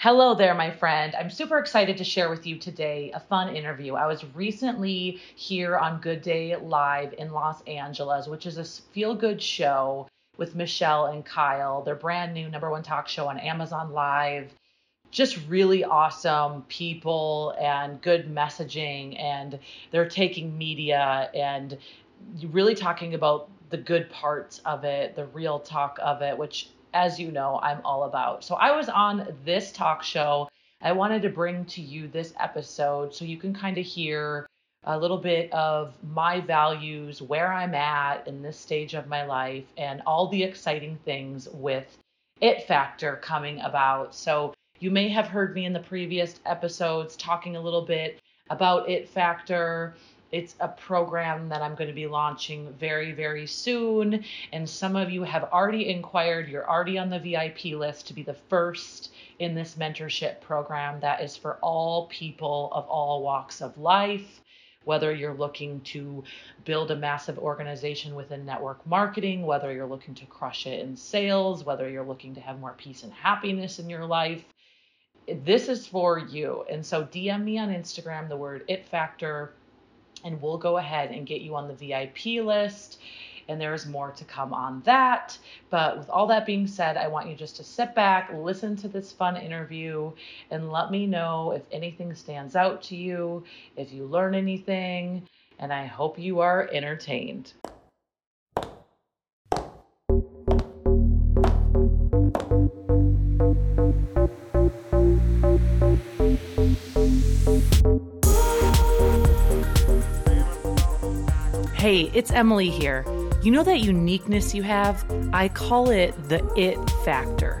Hello there, my friend. I'm super excited to share with you today a fun interview. I was recently here on Good Day Live in Los Angeles, which is a feel good show with Michelle and Kyle, their brand new number one talk show on Amazon Live. Just really awesome people and good messaging, and they're taking media and really talking about the good parts of it, the real talk of it, which as you know, I'm all about. So I was on this talk show. I wanted to bring to you this episode so you can kind of hear a little bit of my values, where I'm at in this stage of my life, and all the exciting things with It Factor coming about. So you may have heard me in the previous episodes talking a little bit about It Factor it's a program that I'm going to be launching very, very soon. And some of you have already inquired. You're already on the VIP list to be the first in this mentorship program that is for all people of all walks of life. Whether you're looking to build a massive organization within network marketing, whether you're looking to crush it in sales, whether you're looking to have more peace and happiness in your life, this is for you. And so DM me on Instagram the word it factor and we'll go ahead and get you on the VIP list. And there's more to come on that. But with all that being said, I want you just to sit back, listen to this fun interview, and let me know if anything stands out to you, if you learn anything. And I hope you are entertained. Hey, it's Emily here. You know that uniqueness you have? I call it the it factor.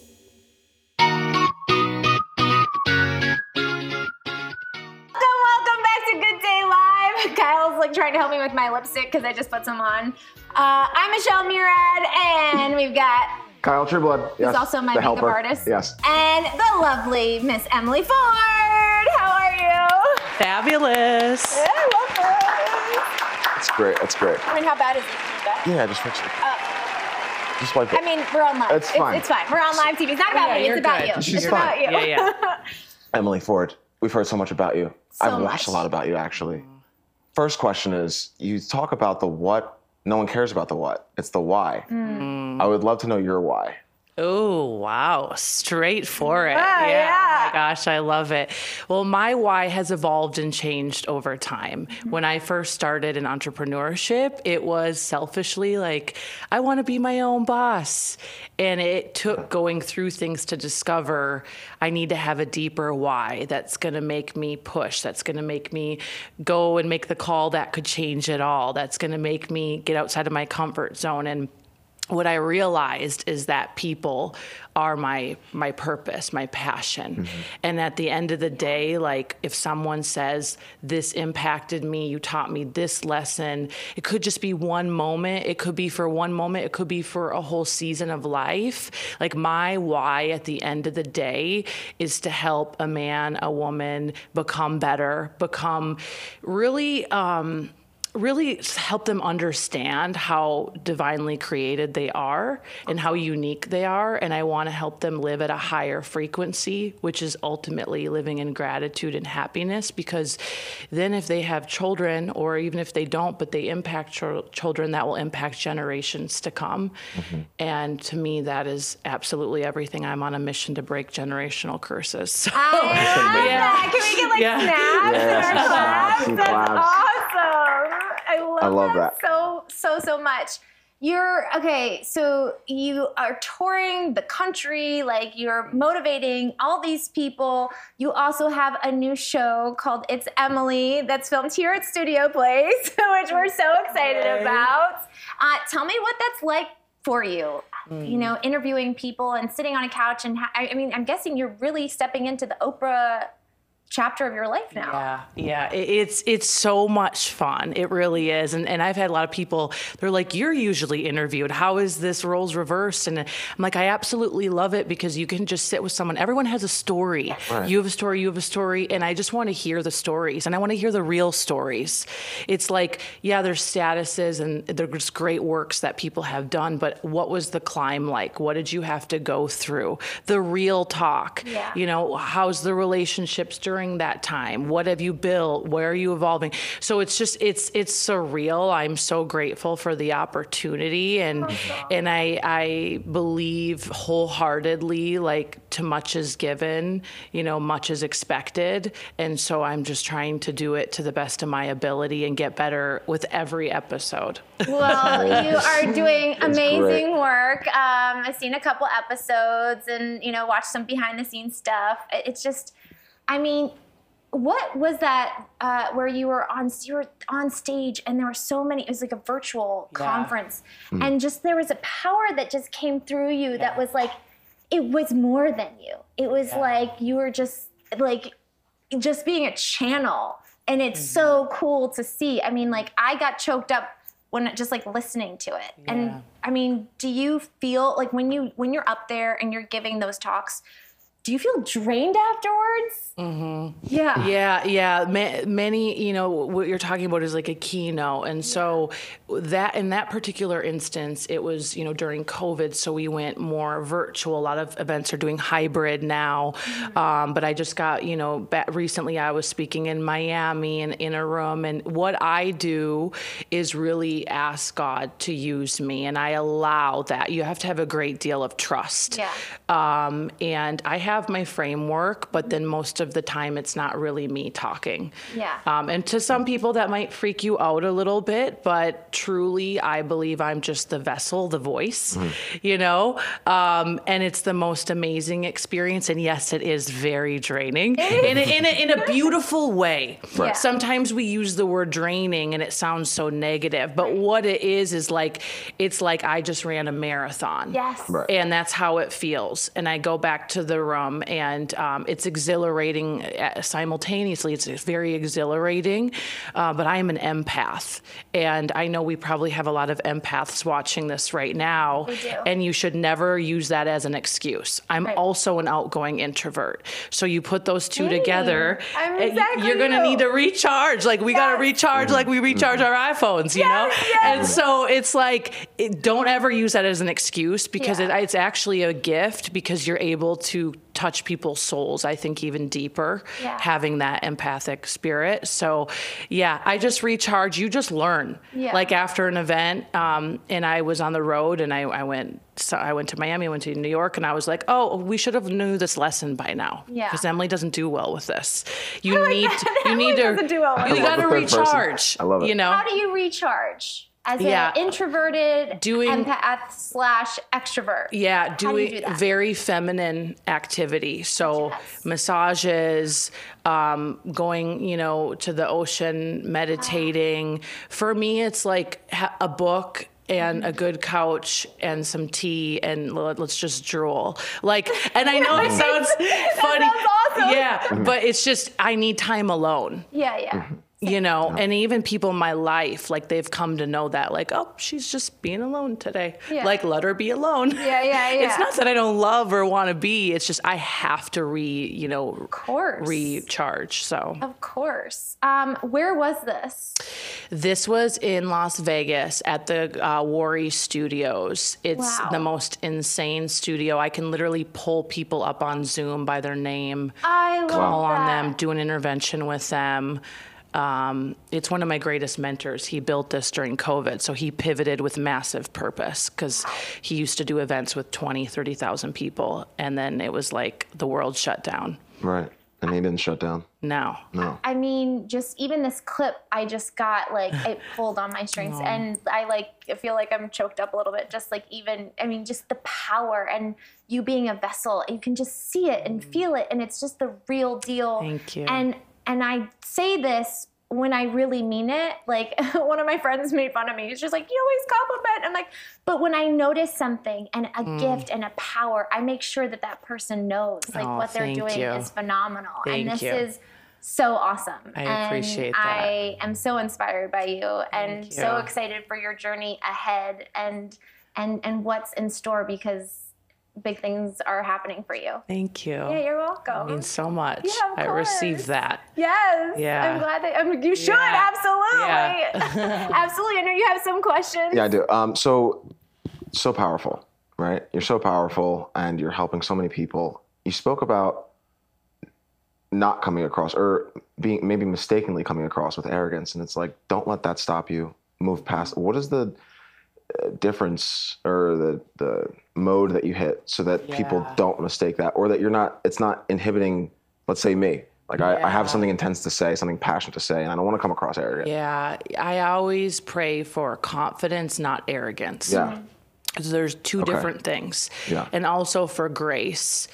Like trying to help me with my lipstick because I just put some on. Uh, I'm Michelle Murad, and we've got Kyle Trueblood. Yes, who's also my the makeup helper. artist. Yes. And the lovely Miss Emily Ford. How are you? Fabulous. Yeah, I love her. It's great. It's great. I mean, how bad is it? that- Yeah, just fix it. Uh, Just wipe it. I mean, we're on live. It's fine. It's, fine. We're on live TV. It's not about Yeah, me. It's about good. you. She's it's fine. about you. Yeah, yeah. Emily Ford, we've heard so much about you. So I've watched a lot about you, actually. First question is you talk about the what. No one cares about the what. It's the why. Mm. I would love to know your why. Oh, wow. Straight for it. Ah, yeah. yeah. Oh my gosh, I love it. Well, my why has evolved and changed over time. When I first started in entrepreneurship, it was selfishly like, I want to be my own boss. And it took going through things to discover I need to have a deeper why that's going to make me push, that's going to make me go and make the call that could change it all, that's going to make me get outside of my comfort zone. And what I realized is that people are my my purpose, my passion. And at the end of the day, like if someone says this impacted me, you taught me this lesson, it could just be one moment, it could be for one moment, it could be for a whole season of life. Like my why at the end of the day is to help a man, a woman become better, become really um really help them understand how divinely created they are and how unique they are. And I want to help them live at a higher frequency, which is ultimately living in gratitude and happiness. Because then, if they have children, or even if they don't, but they impact chil- children, that will impact generations to come. Mm-hmm. And to me, that is absolutely everything. I'm on a mission to break generational curses. So, I love that. Can we get like Yeah. snaps Yeah, in our snaps, That's claps. awesome. I love, I love that, that. so so so much. You're okay, so you are touring the country, like you're motivating all these people. You also have a new show called It's Emily that's filmed here at Studio Place, which we're so excited Yay. about. Uh, tell me what that's like for you. Mm. You know, interviewing people and sitting on a couch, and ha- I I mean, I'm guessing you're really stepping into the Oprah chapter of your life now. Yeah, yeah, it's it's so much fun. It really is, and and I've had a lot of people. They're like, "You're usually interviewed. How is this roles reversed?" And I'm like, "I absolutely love it because you can just sit with someone. Everyone has a story. Right. You have a story. You have a story, and I just want to hear the stories, and I want to hear the real stories. It's like, yeah, there's statuses and there's great works that people have done, but what was the climb like? What did you have to go through? The real talk. Yeah. You know, how's the relationships during that time? What have you built? Where are you evolving? So it's just it's it's surreal. I'm so grateful for the opportunity and and I I believe wholeheartedly like to much is given, you know, much is expected. And so I'm just trying to do it to the best of my ability and get better with every episode. Well, you are doing amazing great. work. Um, I've seen a couple episodes and you know watched some behind the scenes stuff. It's just, I mean, what was that uh, where you were on you were on stage and there were so many? It was like a virtual Yeah. conference, and just there was a power that just came through you that was like, it was more than you. It was Yeah. like you were just like just being a channel and it's so Mm-hmm. cool to see i mean like i got choked up when just like listening to it Yeah. and i mean do you feel like when you when you're up there and you're giving those talks do you feel drained afterwards Mm-hmm. yeah Yeah, yeah. Ma- many, you know, what you're talking about is like a keynote, and so that in that particular instance, it was you know during COVID, so we went more virtual. A lot of events are doing hybrid now, um, but I just got you know recently I was speaking in Miami and in a room, and what I do is really ask God to use me, and I allow that. You have to have a great deal of trust. Yeah. Um, and I have my framework, but then most of the time it's not really me talking. Yeah. Um, and to some people that might freak you out a little bit, but truly I believe I'm just the vessel, the voice, you know? Um, and it's the most amazing experience. And yes, it is very draining in a, in, a, in a beautiful way. Right. Yeah. Sometimes we use the word draining and it sounds so negative, but what it is is like, it's like I just ran a marathon yes Right. and that's how it feels. And I go back to the room, and um, it's exhilarating uh, simultaneously. It's very exhilarating, uh, but I am an empath, and I know we probably have a lot of empaths watching this right now. And you should never use that as an excuse. I'm Right. also an outgoing introvert, so you put those two Hey, together, I'm exactly you're gonna you. need to recharge. Like we gotta Yes. recharge, like we recharge our iPhones, you know. Yes, yes. And so it's like, it, don't ever use that as an excuse because Yeah. it, it's actually a gift because you're able to touch people's souls, I think, even deeper, Yeah. having that empathic spirit. So, yeah, I just recharge. You just learn. Yeah. Like after an event, um, and I was on the road and I, I went. So I went to Miami, I went to New York, and I was like, "Oh, we should have knew this lesson by now." Yeah. Because Emily doesn't do well with this. You like need, to, you need to, do well you this. I love got to the third person. recharge. I love it. You know, how do you recharge as Yeah. an introverted Doing- empath slash extrovert Yeah, How do doing do very feminine activity. So Yes. massages, um, going, you know, to the ocean, meditating. For me, it's like a book and a good couch and some tea and let- let's just drool. Like, and I know it sounds funny. sounds awesome. Yeah, but it's just I need time alone yeah yeah you know and even people in my life like they've come to know that like oh she's just being alone today. Yeah. like let her be alone. Yeah, yeah, yeah. it's not that i don't love or want to be it's just i have to re you know of course. recharge so. Of course. Um where was this? This was in las vegas at the uh, Wari studios. It's Wow. the most insane studio. I can literally pull people up on zoom by their name i love call on them, do an intervention with them. Um, it's one of my greatest mentors. He built this during COVID, so he pivoted with massive purpose because he used to do events with 20, 30,000 people, and then it was like the world shut down. Right. And he didn't shut down. No. No. I mean, just even this clip, I just got like it pulled on my strings, and I like I feel like I'm choked up a little bit. Just like even, I mean, just the power and you being a vessel, you can just see it and feel it, and it's just the real deal. Thank you. And and I say this when I really mean it. Like one of my friends made fun of me. He's just like, you always compliment. I'm like, but when I notice something and a Mm. gift and a power, I make sure that that person knows like Oh, what they're doing you. is phenomenal. Thank and this you. is so awesome. I And appreciate that. I am so inspired by you and Thank so excited for your journey ahead and and and what's in store because big things are happening for you. Thank you. Yeah, you're welcome. It means so much. Yeah, of I course. received that. Yes. Yeah. I'm glad that I mean, you should Yeah. absolutely. Yeah. absolutely. I know you have some questions. Yeah, I do. Um, so, so powerful, right? You're so powerful, and you're helping so many people. You spoke about not coming across, or being maybe mistakenly coming across with arrogance, and it's like, don't let that stop you. Move past. What is the difference or the the mode that you hit so that people don't mistake that, or that you're not? It's not inhibiting. Let's say me. Like I, I have something intense to say, something passionate to say, and I don't want to come across arrogant. Yeah, I always pray for confidence, not arrogance. Yeah. There's two Okay. different things. Yeah. And also for grace.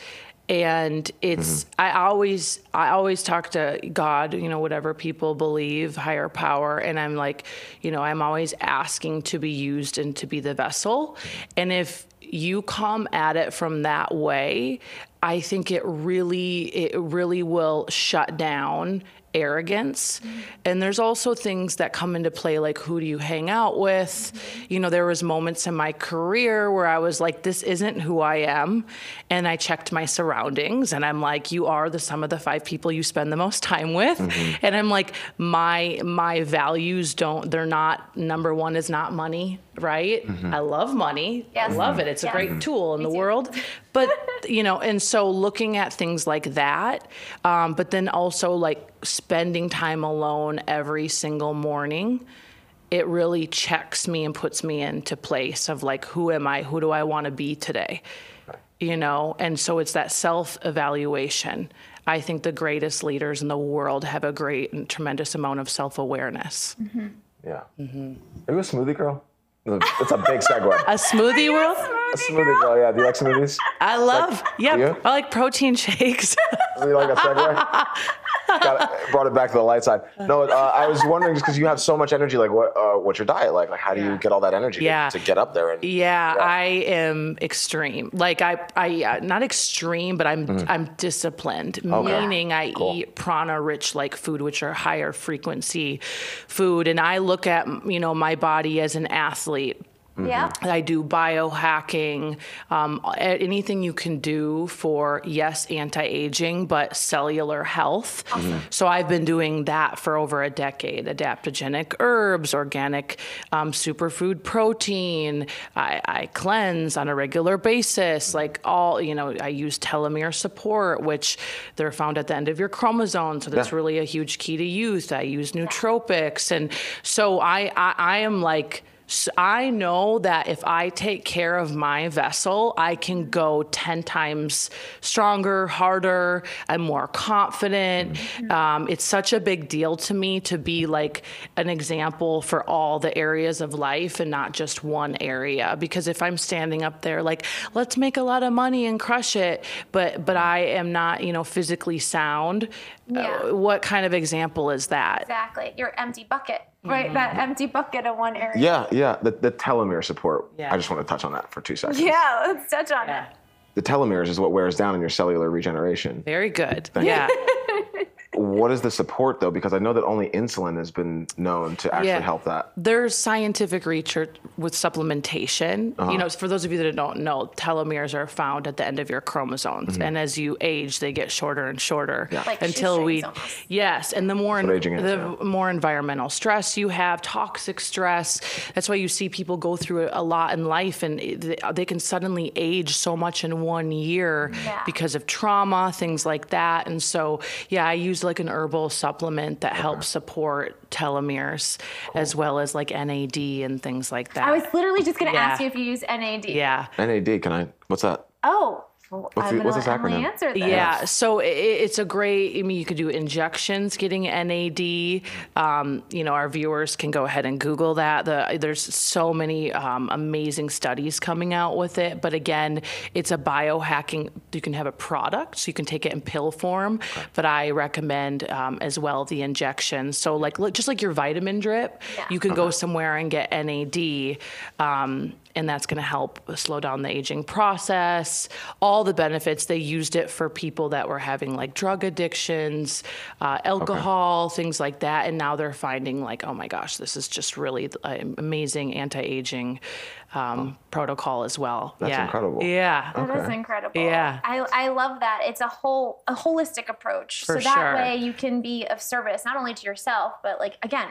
And it's Mm-hmm. I always I always talk to God, you know, whatever people believe, higher power, and I'm like, you know, I'm always asking to be used and to be the vessel. And if you come at it from that way, I think it really it really will shut down arrogance. And there's also things that come into play like who do you hang out with? You know there was moments in my career where i was like this isn't who i am. And i checked my surroundings and i'm like you are the sum of the five people you spend the most time with. Mm-hmm. And i'm like my my values don't they're not number one is not money right? Mm-hmm. I love money. I love it. It's a great mm-hmm. tool in the too. world. But you know and so looking at things like that um, but then also like spending time alone every single morning it really checks me and puts me into place of like who am i who do i want to be today you know and so it's that self evaluation i think the greatest leaders in the world have a great and tremendous amount of self awareness Yeah. Mm-hmm. Are you a smoothie girl? It's a big segue. a smoothie world A smoothie girl, yeah. Do you like smoothies? i love yep you? i like protein shakes Do you like a segue? Got brought it back to the light side. No, uh, I was wondering just because you have so much energy. Like, what? Uh, what's your diet like? Like, how do you get all that energy to- Yeah. to, get up there? And Yeah, I am extreme. Like I, I uh, not extreme, but I'm I'm disciplined. Okay. Meaning I Cool. eat prana-rich like food, which are higher frequency food, and I look at you know my body as an athlete. Yeah. I do biohacking, um, anything you can do for, yes, anti aging, but cellular health. So I've been doing that for over a decade adaptogenic herbs, organic um, superfood protein. I, I cleanse on a regular basis. Like all, you know, I use telomere support, which they're found at the end of your chromosome. So that's Yeah. really a huge key to youth. I use nootropics. And so I, I, I am like, s- I know that if I take care of my vessel, I can go 10 times stronger, harder, I'm more confident. Um, it's such a big deal to me to be like an example for all the areas of life and not just one area. Because if I'm standing up there like, let's make a lot of money and crush it, but, but I am not, you know, physically sound, Yeah. uh, what kind of example is that? Exactly. Your empty bucket, right? Mm-hmm. That empty bucket in one area. yeah, yeah. The, the telomere support. Yeah. I just want to touch on that for two seconds. Yeah, let's touch on it. The telomeres is what wears down in your cellular regeneration. Very good. Yeah. What is the support though? Because I know that only insulin has been known to actually Yeah. help that. There's scientific research with supplementation. Uh-huh. You know, for those of you that don't know, telomeres are found at the end of your chromosomes, and as you age, they get shorter and shorter Mm-hmm. Yeah. Like until we. almost. Yes, and the more what aging is, the yeah. more environmental stress you have, toxic stress. That's why you see people go through it a lot in life, and they can suddenly age so much in one year Yeah. because of trauma, things like that. And so, yeah, I use like an herbal supplement that helps support telomeres as well as like NAD and things like that. I was literally just going to Yeah. ask you if you use NAD. yeah. NAD. Can I? What's that? Oh, well, What's the- what's gonna this acronym? answer this. Yeah, so i it's a great. I mean, you could do injections, getting NAD. Um, you know, our viewers can go ahead and Google that. The, there's so many um, amazing studies coming out with it. But again, it's a biohacking. You can have a product, so you can take it in pill form. But I recommend um, as well the injection. So like, look, just like your vitamin drip, Yeah. you can go somewhere and get NAD. And that's going to help slow down the aging process. All all the benefits. They used it for people that were having like drug addictions, uh, alcohol, things like that. And now they're finding like, oh my gosh, this is just really an amazing anti-aging um, protocol as well. That's yeah. incredible. Yeah. That is Okay. incredible. Yeah. I, I love that. It's a whole a holistic approach. For so that sure. way you can be of service not only to yourself, but like again,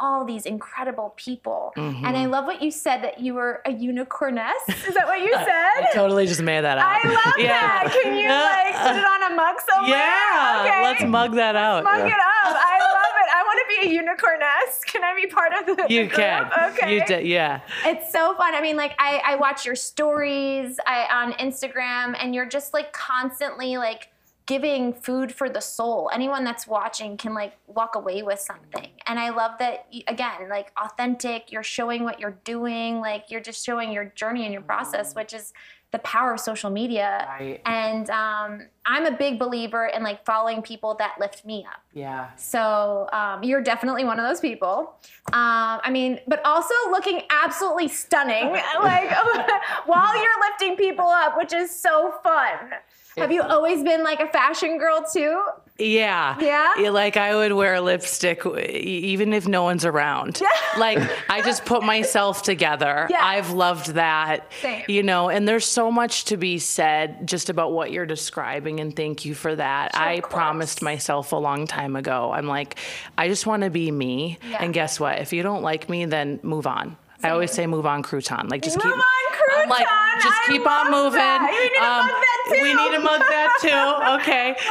all these incredible people. And I Mm-hmm. love what you said that you were a unicorness. Is that what you said? I totally just made that up. I love Yeah. that. Can you like put it on a mug somewhere? Yeah, Okay. let's mug that out. Mug Yeah. it up. I love it. I want to be a unicorness. Can I be part of the You the can. group? Okay. You did, yeah. It's so fun. I mean, like I, I watch your stories I, on Instagram, and you're just like constantly like giving food for the soul. Anyone that's watching can like walk away with something. And I love that again, like authentic. You're showing what you're doing. Like you're just showing your journey and your process, which is the power of social media. Right. And um, I'm a big believer in like following people that lift me up. Yeah. So um, you're definitely one of those people. Um, I mean, but also looking absolutely stunning, like while you're lifting people up, which is so fun. Have you always been like a fashion girl too? Yeah. Yeah? Like I would wear lipstick even if no one's around. Yeah. Like I just put myself together. Yeah. I've loved that. Same. You know, and there's so much to be said just about what you're describing and thank you for that. Sure, I promised myself a long time ago. I'm like I just want to be me. Yeah. And guess what? If you don't like me then move on. I always say move on crouton. Like just Move keep on, I'm like just I keep on moving. That. We need to mug that too. We need to mug that too. Okay.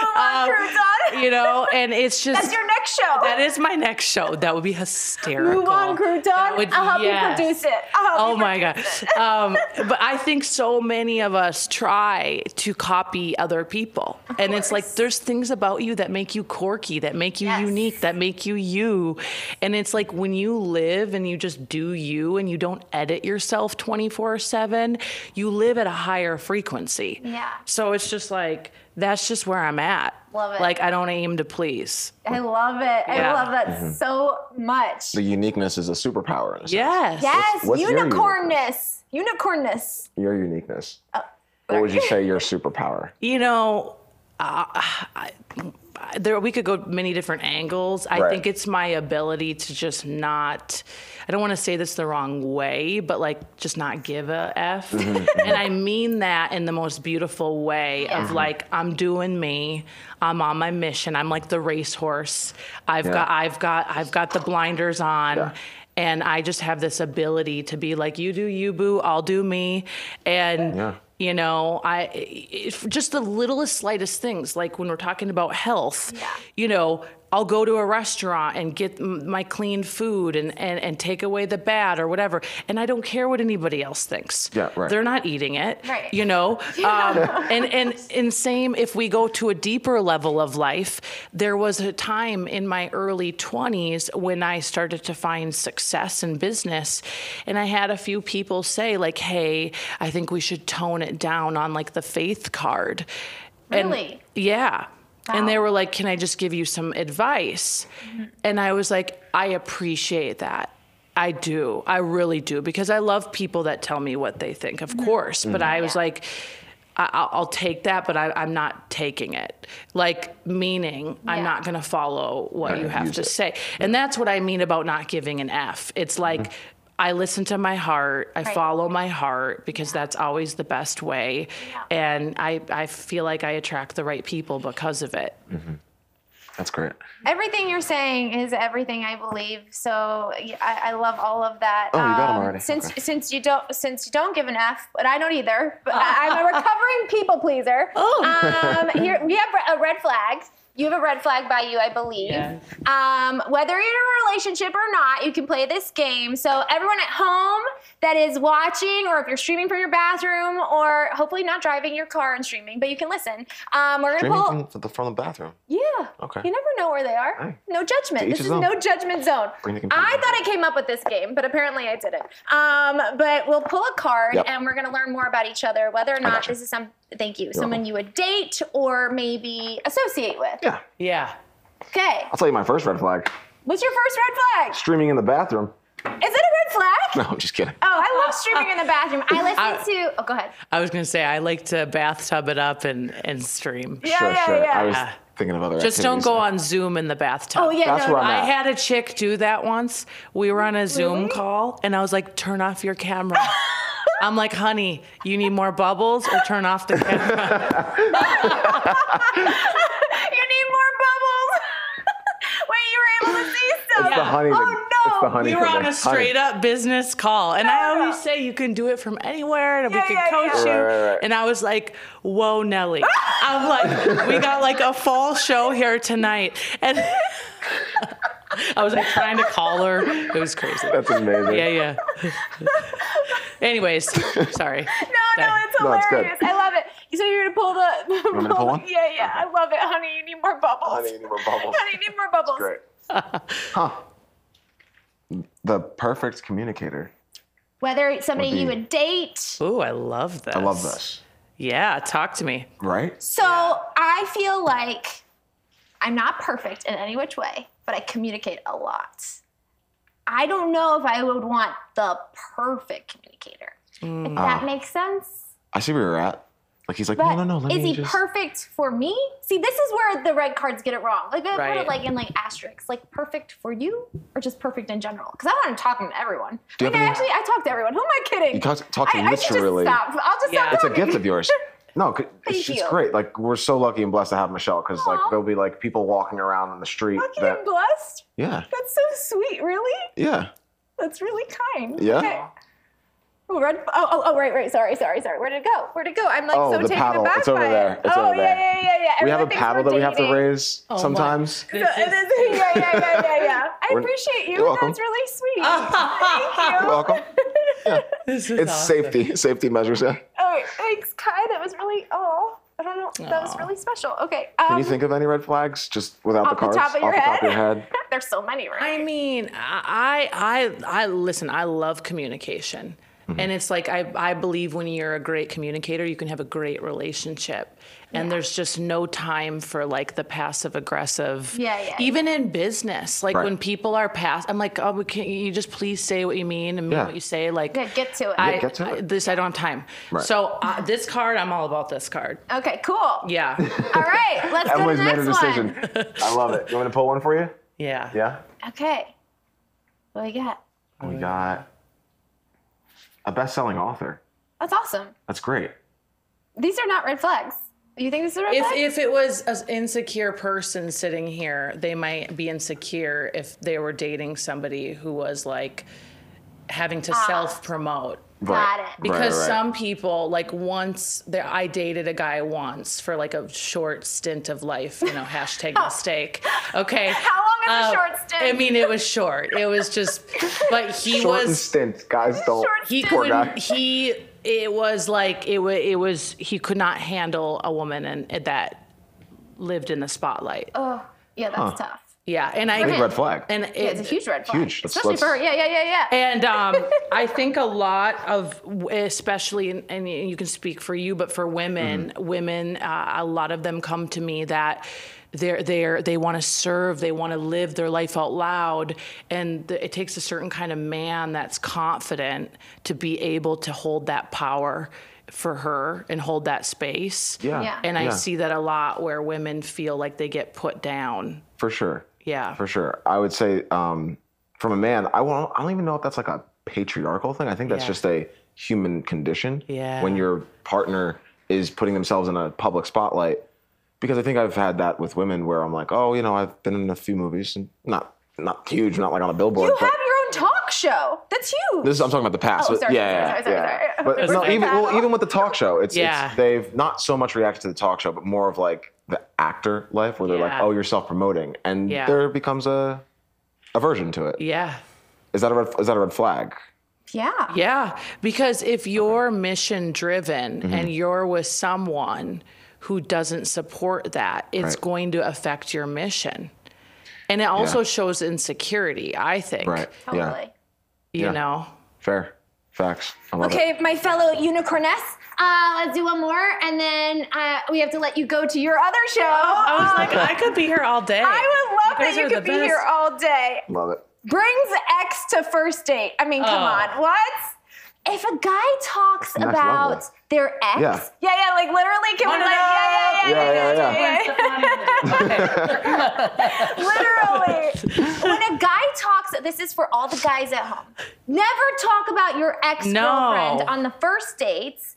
crouton. You know, and it's just That's your next show. that is my next show. That would be hysterical. Move on, crouton. would- I'll help yes. you produce it. I'll help Oh my god! Um, but I think so many of us try to copy other people, and it's like there's things about you that make you quirky, that make you Yes. unique, that make you you, and it's like when you live and you just do you and you don't edit yourself 24 seven, you live at a higher frequency. Yeah. So it's just like that's just where I'm at. Love it. Like I don't aim to please. I love it. I love that so much. The uniqueness is a superpower. In a sense. Yes. yes, what's your unicornness. Unicornness. Your uniqueness. Oh, what would you say your superpower? you know, uh, I, I- there we could go many different angles. I Right. think it's my ability to just not. I don't want to say this the wrong way, but like just not give a f. Mm-hmm, and I mean that in the most beautiful way of Yeah. like I'm doing me. I'm on my mission. I'm like the racehorse. I've Yeah. got I've got I've got the blinders on. Yeah. And I just have this ability to be like, you do you, boo, I'll do me. And Yeah. You know, I it, just the littlest, slightest things, like when we're talking about health, Yeah. you know, I'll go to a restaurant and get my clean food and, and, and take away the bad or whatever. And I don't care what anybody else thinks. Yeah, right. They're not eating it. Right. You know? Um, and, and, and same if we go to a deeper level of life, there was a time in my early 20s when I started to find success in business. And I had a few people say, like, hey, I think we should tone it down on like the faith card. And- Really? Yeah. And they were like, Can I just give you some advice? Mm-hmm. And I was like, I appreciate that. I do. I really do. Because I love people that tell me what they think, of mm-hmm. course. But mm-hmm. I was Yeah. like, I- I'll, I'll take that, but I, I'm not taking it. Like, meaning I'm not going to follow what Right, you have to it. say. And that's what I mean about not giving an F. It's like, I listen to my heart. I Right. follow my heart because that's always the best way. Yeah. And I, I feel like I attract the right people because of it. That's great. Everything you're saying is everything I believe. So I, I love all of that. Um, Oh, you got 'em already. Since Okay. since you don't since you don't give an F, but I don't either. But I, I'm a recovering people pleaser. Oh. Um, here we have a red flag. You have a red flag by you, I believe. Yes. Um, whether you're in a relationship or not, you can play this game. So everyone at home that is watching, or if you're streaming from your bathroom, or hopefully not driving your car and streaming, but you can listen. Um, we're gonna Streaming pull. from the, from the bathroom. Yeah. Okay. You never know where they are. Hey. No judgment. This is own. no judgment zone. Bring the computer. I thought I came up with this game, but apparently I didn't. Um, but we'll pull a card Yep. and we're gonna learn more about each other, whether or not this is some thank you, someone you would date or maybe associate with. Yeah. Yeah. Okay. I'll tell you my first red flag. What's your first red flag? Streaming in the bathroom. Is it a red flag? No, I'm just kidding. Oh, I love streaming in the bathroom. I listen to. Oh, go ahead. I was gonna say I like to bathtub it up and and stream. Yeah, sure, yeah, sure. yeah. I was thinking of other Just don't activities. go on Zoom in the bathtub. Oh yeah, That's no, where. I'm I at. had a chick do that once. We were on a Zoom Really? call, and I was like, "Turn off your camera." I'm like, "Honey, you need more bubbles, or turn off the camera." you need more bubbles. Wait, you were able to see stuff. It's the honey. Oh thing. No. The honey. we were thing. on a Honey. straight up business call, and I always no. say you can do it from anywhere, and we can yeah, coach yeah. you. Right, right, right. And I was like, "Whoa, Nelly!" I'm like, "We got like a fall show here tonight," and I was like trying to call her. It was crazy. That's amazing. Yeah, yeah. Anyways, sorry. No, no, Sorry. it's No, it's good. hilarious. I love it. So you're gonna pull the. want me to pull one? Yeah, yeah. I love it, honey. You need more bubbles. Honey, you need more bubbles. Honey, you need more bubbles. Great. huh. The perfect communicator. Whether it's somebody Would you would date. Ooh, I love this. I love this. Yeah, talk to me. Right? So I feel like I'm not perfect in any which way, but I communicate a lot. I don't know if I would want the perfect communicator. If that Ah. makes sense. I see where you're at. Like he's like, But no, no, no. Let is me he just... perfect for me? See, this is where the red cards get it wrong. Like I put it like in like asterisks, like perfect for you or just perfect in general. Because I want to talk to everyone. Do you I mean, have any- actually, I talk to everyone. Who am I kidding? You talk, talk to I, I should just literally. stop. I'll just Yeah. stop It's a gift of yours. No, Thank it's, it's great. Like we're so lucky and blessed to have Michelle because like there'll be like people walking around on the street Lucky that and blessed. yeah, That's so sweet. Really? yeah, That's really kind. Yeah. Okay. Oh, red. Oh, oh, oh, right, right. Sorry, sorry, sorry. Where did it go? Where did it go? I'm like Oh, so the taken paddle. aback It's over by there. it. It's oh, over yeah, there. yeah, yeah, yeah. we have a paddle that we have to dating. raise Oh my- sometimes. So, it is- yeah, yeah, yeah, yeah, yeah. I We're- appreciate you. You're welcome. That's really sweet. Thank you. You're welcome. This is It's awesome. safety, safety measures. Yeah. Oh, thanks, Kai. That was really. Oh, I don't know. That was really special. Okay. Um, Can you think of any red flags just without off the the top of your off the top of your head. There's so many, right? I mean, I, I, I listen. I love communication, Mm-hmm. and it's like I, I believe when you're a great communicator, you can have a great relationship, and there's just no time for like the passive aggressive. Yeah, yeah, Even in business, like Right. when people are pass, I'm like, oh, can you just please say what you mean and mean Yeah. what you say? Like, Yeah, get to it. I, get to I- it. this I don't have time. Right. So uh, this card, I'm all about this card. okay, cool. Yeah, All right, let's go to Emily's the made a decision. one. I love it. You want me to pull one for you? yeah, Yeah. Okay. What do we got? We got a best-selling author. That's awesome. That's great. These are not red flags. You think this is a red If, flag? if it was an insecure person sitting here, they might be insecure if they were dating somebody who was like having to ah. self promote. Got it. Because right. some people, like once, there, I dated a guy once for like a short stint of life, you know, hashtag mistake. Okay. How long is a Uh, short stint? I mean, it was short. It was just, but he Short and was stint, guys. Don't. He couldn't guy. he it was like it was it was he could not handle a woman and that lived in the spotlight oh, yeah, that's tough. Yeah and i Big red flag. and it, Yeah, it's a huge red flag. Huge. Let's- Especially let's- for her. Yeah, yeah, yeah, yeah. and um, I think a lot of, especially, and- and you can speak for you, but for women, Mm-hmm. women, uh, a lot of them come to me that they're they're they want to serve, they want to live their life out loud, and th- it takes a certain kind of man that's confident to be able to hold that power for her and hold that space. Yeah. Yeah. And I Yeah. see that a lot where women feel like they get put down. For sure. Yeah. For sure. I would say um, from a man, I won't, I don't even know if that's like a patriarchal thing. I think that's Yeah. just a human condition. Yeah. When your partner is putting themselves in a public spotlight. Because I think I've had that with women where I'm like, oh, you know, I've been in a few movies and not not huge, not like on a billboard. You have your own talk show. That's huge. this is I'm talking about the past. Oh, but sorry, yeah, sorry, sorry, yeah. sorry, sorry. But There's no, no even well, even with the talk show, it's, Yeah. it's they've not so much reacted to the talk show, but more of like the actor life where they're like, oh, you're self promoting, and Yeah. there becomes a aversion to it. Yeah. Is that a red, is that a red flag? yeah. Yeah, because if you're mission driven Mm-hmm. and you're with someone who doesn't support that, it's Right. going to affect your mission. And it also Yeah. shows insecurity, I think. Right. Yeah. Totally. You Yeah. know? Fair. Facts. I love it. Okay, my fellow unicorness. Uh, let's do one more, and then uh, we have to let you go to your other show. I was like, I could be here all day. I would love guys that you could be best. here all day. Love it. Brings X to first date. I mean, come Oh. on, what? if a guy talks Next about level. their ex, Yeah. yeah, yeah, like literally, can we like, yeah, yeah, yeah, Yeah, yeah, yeah. literally. when a guy talks, this is for all the guys at home. Never talk about your ex girlfriend No. on the first dates.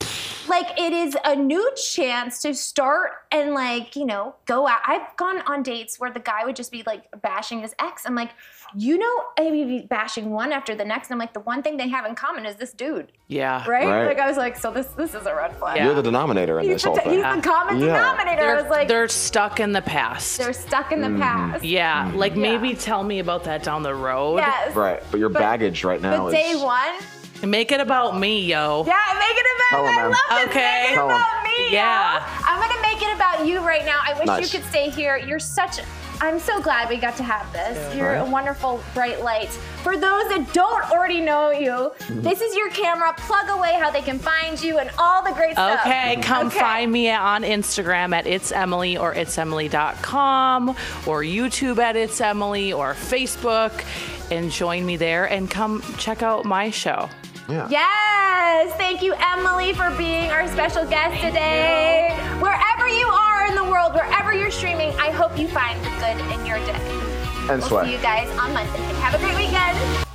Like it is a new chance to start and like you know go out. I've gone on dates where the guy would just be like bashing his ex. I'm like, you know, I mean, be bashing one after the next. And I'm like, the one thing they have in common is this dude, Yeah. right? Right. Like I was like, so this this is a red flag. Yeah. You're the denominator in He's, this the, whole he's thing. the common Yeah. denominator. I They're, was like, they're stuck in the past. they're stuck in the Mm-hmm. past. yeah. Like maybe tell me about that down the road. Yes. Right, but your But- baggage right now But is day one, Make it about me, yo. yeah, make it Tell about. him, I man. love this. Okay. Make it about me. Yeah. yo. I'm gonna make it about you right now. I wish Nice. you could stay here. You're such. I'm so glad we got to have this. You're a wonderful bright light. For those that don't already know you, Mm-hmm. this is your camera. Plug away how they can find you and all the great stuff. Okay, come Okay. find me on Instagram at it's Emily or it's Emily.com or YouTube at it's Emily or Facebook and join me there and come check out my show. Yeah. Yes, thank you, Emily, for being our special guest today. Wherever you are in the world, wherever you're streaming, I hope you find the good in your day. And We'll sweat. see you guys on Monday. Have a great weekend.